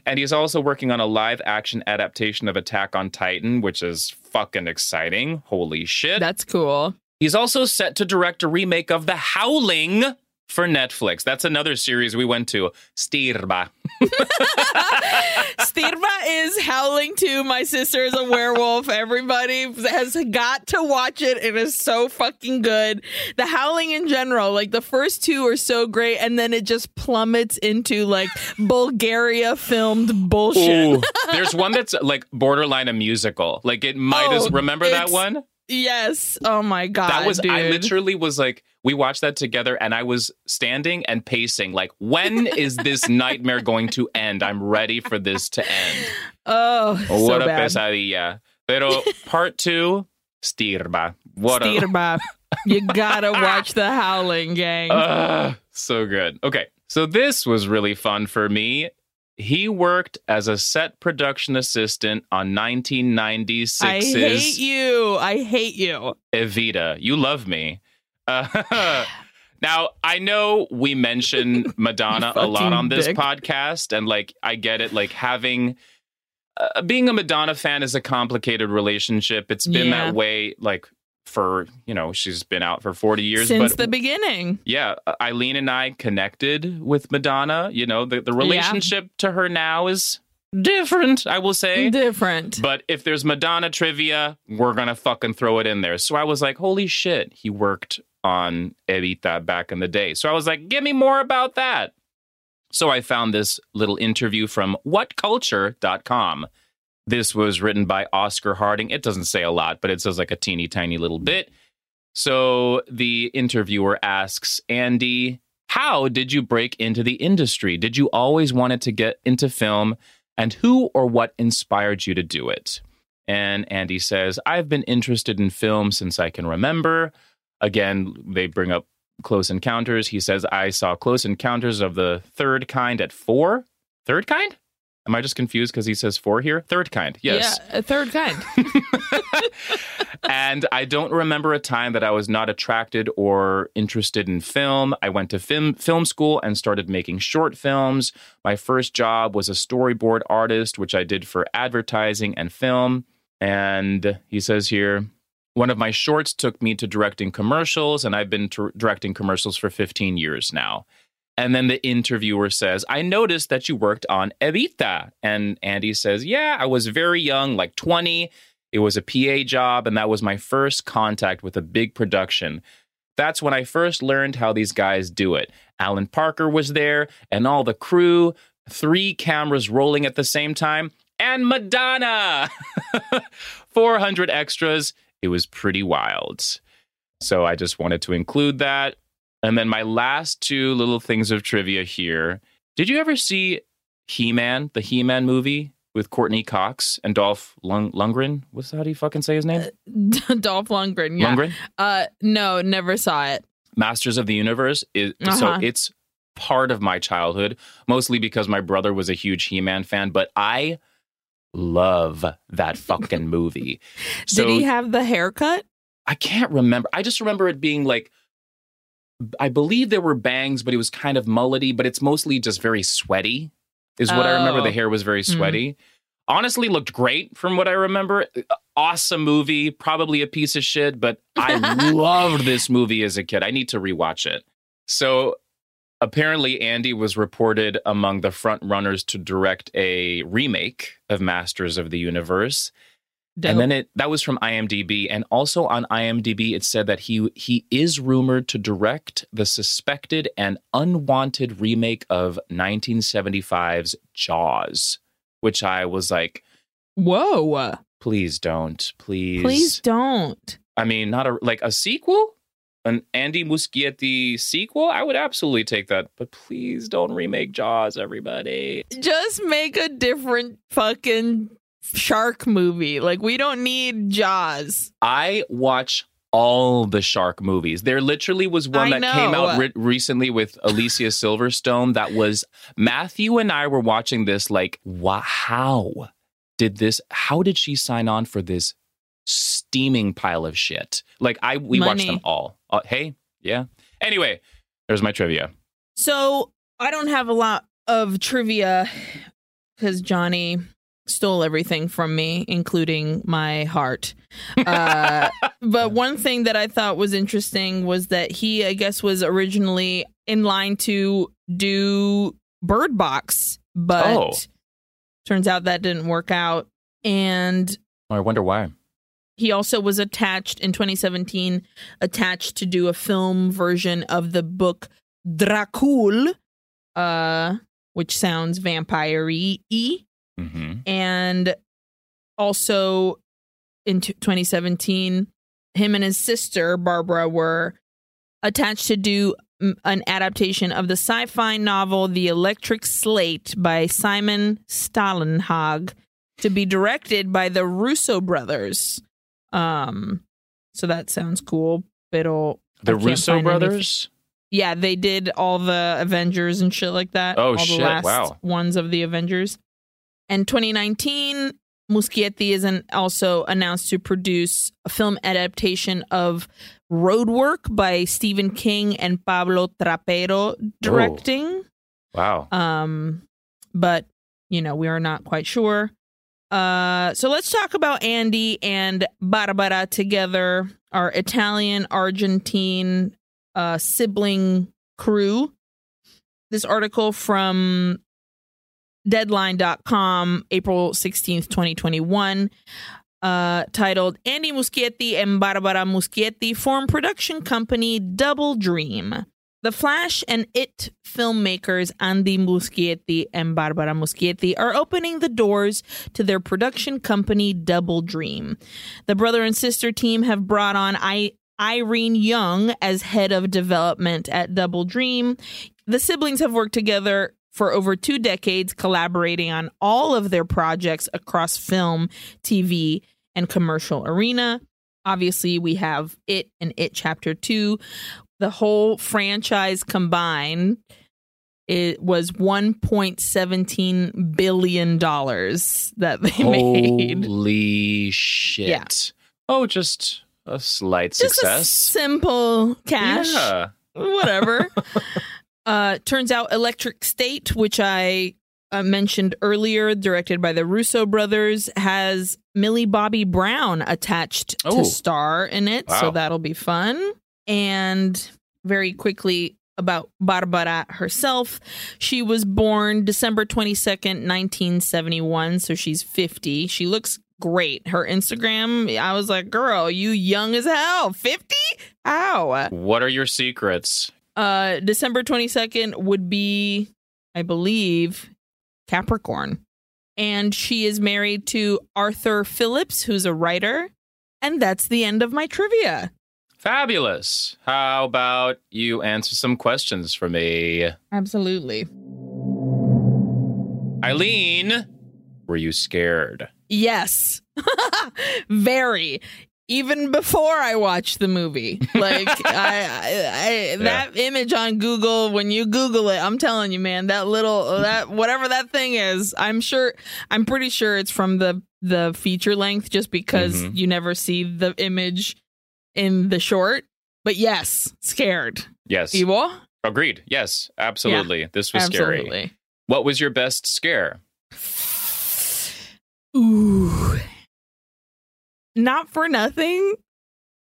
B: And he's also working on a live action adaptation of Attack on Titan, which is fucking exciting. Holy shit.
A: That's cool.
B: He's also set to direct a remake of The Howling for Netflix. That's another series we went to. Stirba.
A: Stirba is howling too. My sister is a werewolf. Everybody has got to watch it. It is so fucking good. The howling in general, like the first two are so great, and then it just plummets into like Bulgaria filmed bullshit.
B: Ooh. There's one that's like borderline a musical. Like it might
A: Oh,
B: as remember that one?
A: Yes. Oh my god.
B: that was
A: dude.
B: I literally was like we watched that together and I was standing and pacing like when is this nightmare going to end? I'm ready for this to end.
A: Oh, so
B: what a
A: bad.
B: pesadilla. Pero part 2 Stirba. What a
A: Stirba. You gotta watch the howling, gang.
B: Ugh, so good. Okay, so this was really fun for me. He worked as a set production assistant on 1996's
A: I hate you. I hate you.
B: Evita. You love me. Uh, now, I know we mention Madonna a lot on this podcast, and like, I get it. Like, having uh, being a Madonna fan is a complicated relationship. It's been
A: Yeah.
B: that way, like, for you know, she's been out for 40 years.
A: Since
B: but
A: the beginning.
B: yeah, Aileen and I connected with Madonna. You know, the, the relationship to her now is different, I will say.
A: Different.
B: But if there's Madonna trivia, we're going to fucking throw it in there. So I was like, holy shit, he worked on Evita back in the day. So I was like, give me more about that. So I found this little interview from whatculture.com. This was written by Oscar Harding. It doesn't say a lot, but it says like a teeny tiny little bit. So the interviewer asks Andy, How did you break into the industry? Did you always wanted to get into film? And who or what inspired you to do it? And Andy says, I've been interested in film since I can remember. Again, they bring up Close Encounters. He says, I saw Close Encounters of the Third Kind at four. Third kind? Am I just confused because he says four here? Third kind, yes.
A: Yeah, a third kind.
B: and I don't remember a time that I was not attracted or interested in film. I went to film film school and started making short films. My first job was a storyboard artist, which I did for advertising and film. And he says here, one of my shorts took me to directing commercials, and I've been t- directing commercials for 15 years now. And then the interviewer says, I noticed that you worked on Evita. And Andy says, Yeah, I was very young, like 20. It was a PA job, and that was my first contact with a big production. That's when I first learned how these guys do it. Alan Parker was there, and all the crew, three cameras rolling at the same time, and Madonna! 400 extras. It was pretty wild. So I just wanted to include that. And then my last two little things of trivia here. Did you ever see He Man, the He Man movie with Courteney Cox and Dolph Lung- Lundgren? What's how do you fucking say his name?
A: Dolph Lundgren. Yeah.
B: Lundgren?
A: Uh, no, never saw it.
B: Masters of the Universe. Is, So
A: Uh-huh.
B: it's part of my childhood, mostly because my brother was a huge He Man fan, but I love that fucking movie. So
A: Did he have the haircut?
B: I can't remember. I just remember it being like, I believe there were bangs, but it was kind of mullety, but it's mostly just very sweaty, is what I remember.
A: Oh.
B: The hair was very
A: Mm.
B: sweaty. Honestly, looked great from what I remember. Awesome movie, probably a piece of shit, but I loved this movie as a kid. I need to rewatch it. So apparently, Andy was reported among the front runners to direct a remake of Masters of the Universe. And then it that was from IMDb, and also on IMDb it said that he he is rumored to direct the suspected and unwanted remake of 1975's Jaws, which I was like,
A: Whoa.
B: please don't, please,
A: Please don't.
B: I mean, not a like a sequel, an Andy Muschietti sequel. I would absolutely take that, but please don't remake Jaws, everybody.
A: Just make a different fucking shark movie. Like, we don't need Jaws.
B: I watch all the shark movies. There literally was one
A: I
B: that came out re- recently with Alicia Silverstone that was Matthew and I were watching this like wow how did this how did she sign on for this steaming pile of shit? Like I we watched them all. Uh, hey, yeah. Anyway, there's my trivia.
A: So I don't have a lot of trivia because Jonny stole everything from me, including my heart. Uh, but one thing that I thought was interesting was that he, I guess, was originally in line to do Bird Box, but
B: Oh.
A: turns out that didn't work out. And
B: I wonder why.
A: he also was attached in 2017, attached to do a film version of the book Dracul, uh, which sounds vampire-y.
B: Hmm
A: And also in t- 2017, him and his sister, Barbara, were attached to do an adaptation of the sci fi novel The Electric State by Simon Stalenhag to be directed by the Russo brothers. Um, so that sounds cool. Pero
B: The Russo
A: find anything-
B: brothers.
A: yeah, they did all the Avengers and shit like that.
B: Oh,
A: all
B: shit,
A: The last
B: wow.
A: Ones of the Avengers. And 2019, Muschietti is an, also announced to produce a film adaptation of Roadwork by Stephen King and Pablo Trapero directing.
B: Wow.
A: Um, but you know we are not quite sure. Uh, so let's talk about Andy and Barbara together, our Italian Argentine uh, sibling crew. This article from Deadline.com, April 16th, 2021, uh, titled Andy Muschietti and Barbara Muschietti form production company Double Dream. The Flash and It filmmakers Andy Muschietti and Barbara Muschietti are opening the doors to their production company Double Dream. The brother and sister team have brought on I- Irene Young as head of development at Double Dream. The siblings have worked together for over two decades, collaborating on all of their projects across film, TV, and commercial arena. Obviously, we have It and It Chapter 2. The whole franchise combined it was 1.17 billion dollars that they made.
B: Holy shit.
A: Yeah.
B: Oh, just a slight
A: Just a
B: success.
A: simple cash.
B: Yeah.
A: Whatever. uh, turns out Electric State, which I uh, mentioned earlier, directed by the Russo brothers, has Millie Bobby Brown attached
B: Oh.
A: to star in it. So that'll be fun. And very quickly about Barbara herself. She was born December 22nd, 1971. So she's 50. She looks great. Her Instagram, I was like, girl, you young as hell. 50? How?
B: What are your secrets?
A: Uh, December 22nd would be, I believe, Capricorn. And she is married to Arthur Phillips, who's a writer. And that's the end of my trivia.
B: Fabulous. How about you answer some questions for me?
A: Absolutely.
B: Aileen, were you scared?
A: Yes. Very. Even before I watched the movie, like I, I, I that image on Google, when you Google it, I'm telling you, man, that little that whatever that thing is, I'm sure, I'm pretty sure it's from the the feature length, just because
B: Mhm.
A: you never see the image in the short. But yes, scared.
B: Yes.
A: Evil,
B: Agreed. Yes, absolutely. This was scary. What was your best scare?
A: Ooh. Not for nothing.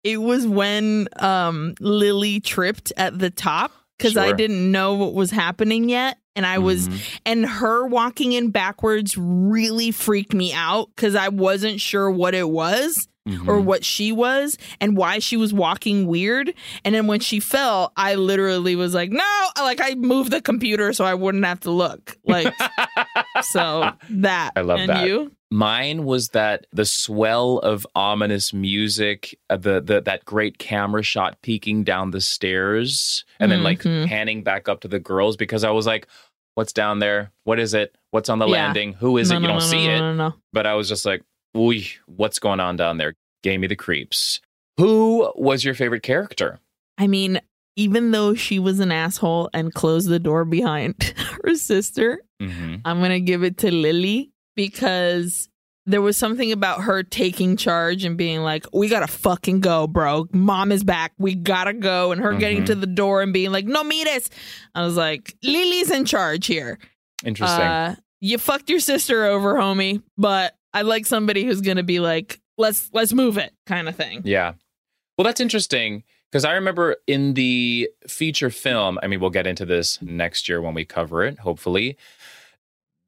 A: It was when um Lily tripped at the top because I didn't know what was happening yet. And I was
B: Mhm.
A: and her walking in backwards really freaked me out because I wasn't sure what it was
B: Mhm.
A: or what she was and why she was walking weird. And then when she fell, I literally was like, no, like I moved the computer so I wouldn't have to look. Like so that
B: I love
A: and
B: that.
A: you?
B: Mine was that the swell of ominous music, uh, the, the that great camera shot peeking down the stairs, and then like
A: Mhm.
B: panning back up to the girls because I was like, "What's down there? What is it? What's on the
A: Yeah.
B: landing? Who is
A: No,
B: it? You don't
A: no,
B: see
A: no,
B: it."
A: No, no, no.
B: But I was just like, "Ooh, what's going on down there?" Gave me the creeps. Who was your favorite character?
A: I mean, even though she was an asshole and closed the door behind her sister,
B: Mm-hmm.
A: I'm going to give it to Lily because there was something about her taking charge and being like, we got to fucking go, bro. Mom is back. We got to go. And her getting
B: Mhm.
A: to the door and being like, no mires. I was like, Lily's in charge here.
B: Interesting.
A: Uh, you fucked your sister over, homie. But I like somebody who's to be like, let's let's move it kind of thing.
B: Yeah. Well, that's interesting because I remember in the feature film, I mean, we'll get into this next year when we cover it, hopefully.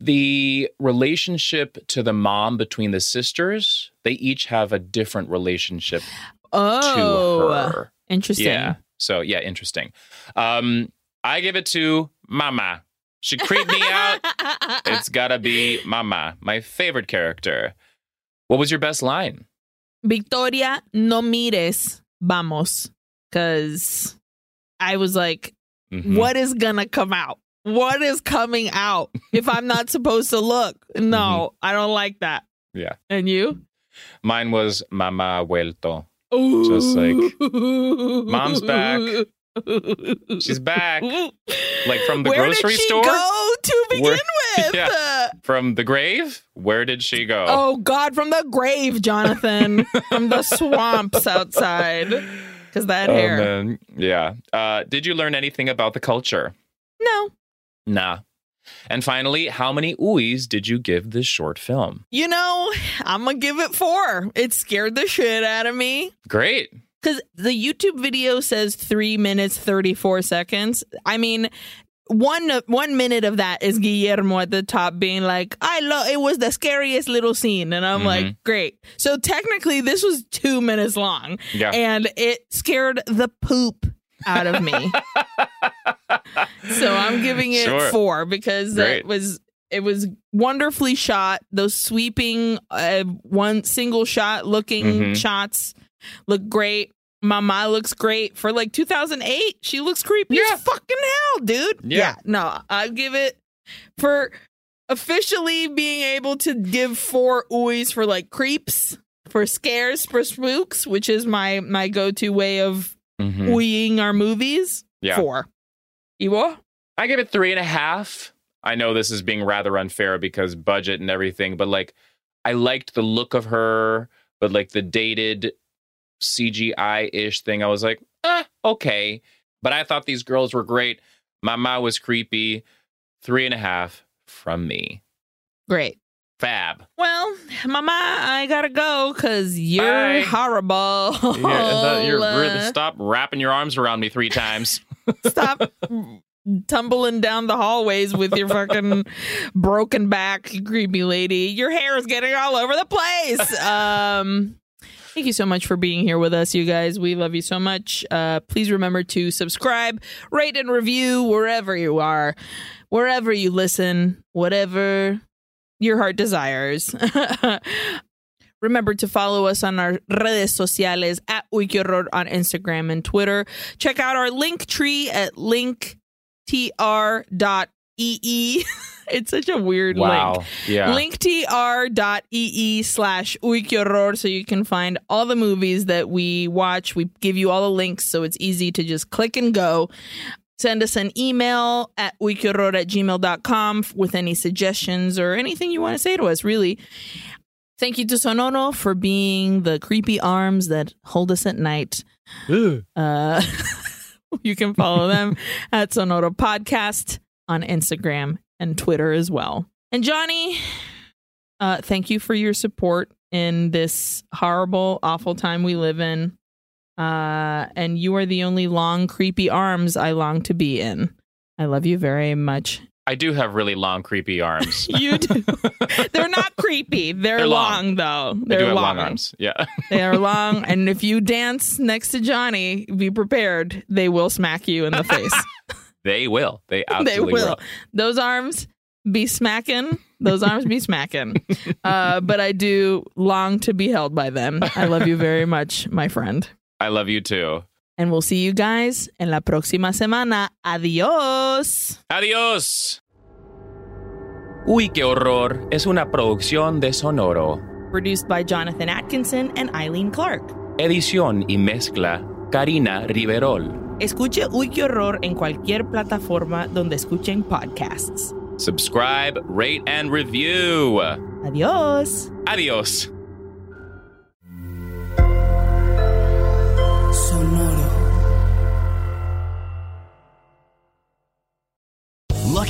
B: The relationship to the mom between the sisters, they each have a different relationship
A: Oh,
B: to her.
A: interesting.
B: Yeah. So, yeah, interesting. Um, I give it to Mama. She creeped me out. It's got to be Mama, my favorite character. What was your best line?
A: Victoria, no mires, vamos. Because I was like,
B: Mhm.
A: what is to come out? What is coming out if I'm not supposed to look? No, I don't like that.
B: Mm-hmm. Yeah.
A: And you?
B: Mine was Mama Vuelto.
A: Ooh.
B: Just like, Mom's back. She's back. Like from the
A: Where
B: grocery
A: did she
B: store?
A: go to begin
B: Where-
A: with?
B: Yeah. From the grave? Where did she go?
A: Oh God, from the grave, Jonathan, from the swamps outside, because that
B: Oh,
A: hair.
B: man. Yeah. Uh, did you learn anything about the culture?
A: No,
B: Nah. And finally, how many ooies did you give this short film?
A: you know, I'm gonna give it four. It scared the shit out of me.
B: Great.
A: Because the YouTube video says three minutes thirty four seconds. I mean, one one minute of that is Guillermo at the top being like, "I love it was the scariest little scene," and I'm
B: Mhm.
A: like, "Great." So technically, this was two minutes long,
B: Yeah.
A: and it scared the poop out of me. so I'm giving it
B: Sure.
A: four because
B: Great.
A: that was it was wonderfully shot. Those sweeping uh, one single shot looking
B: Mhm.
A: shots look great. Mama looks great for like 2008. She looks creepy
B: Yeah.
A: as fucking hell, dude.
B: Yeah.
A: no, I give it for officially being able to give four oohs for like creeps, for scares, for spooks, which is my my go to way of
B: Mhm.
A: oohing our movies.
B: Yeah.
A: Four.
B: I give it three and a half. I know this is being rather unfair because budget and everything, but like I liked the look of her. but like the dated CGI ish thing, I was like, eh, okay. But I thought these girls were great. Mama was creepy. Three and a half from me.
A: Great.
B: Fab.
A: Well, Mama, I gotta go because you're
B: Bye.
A: horrible.
B: You're stop wrapping your arms around me three times.
A: Stop tumbling down the hallways with your fucking broken back, creepy lady. Your hair is getting all over the place. Um, thank you so much for being here with us, you guys. We love you so much. Uh, please remember to subscribe, rate, and review wherever you are, wherever you listen, whatever your heart desires. Remember to follow us on our redes sociales at uyquehorror on Instagram and Twitter. Check out our link tree at linktr.ee. it's such a weird
B: Wow.
A: link.
B: Yeah.
A: linktr.ee slash uyquehorror so you can find all the movies that we watch. We give you all the links so it's easy to just click and go. Send us an email at uyquehorror at gmail.com with any suggestions or anything you want to say to us, really. Thank you to Sonoro for being the creepy arms that hold us at night. Uh, you can follow them at Sonoro Podcast on Instagram and Twitter as well. And Jonny, uh, thank you for your support in this horrible, awful time we live in. Uh, and you are the only long, creepy arms I long to be in. I love you very much.
B: I do have really long, creepy arms.
A: You do. They're not creepy. They're,
B: They're
A: long.
B: long.
A: though. They're
B: do have
A: long.
B: long arms. Yeah.
A: They are long, and if you dance next to Jonny, be prepared. They will smack you in the face.
B: They will. They
A: they
B: absolutely
A: will. Those arms be smacking. Those arms be smacking. Uh, but I do long to be held by them. I love you very much, my friend.
B: I love you too.
A: And we'll see you guys en la próxima semana. Adios.
B: Adiós. Uy, qué horror. Es una producción de Sonoro.
A: Produced by Jonathan Atkinson and Eileen Clark.
B: Edición y mezcla, Karina Riverol.
A: Escuche Uy, qué horror en cualquier plataforma donde escuchen podcasts.
B: Subscribe, rate, and review.
A: Adios.
B: Adiós.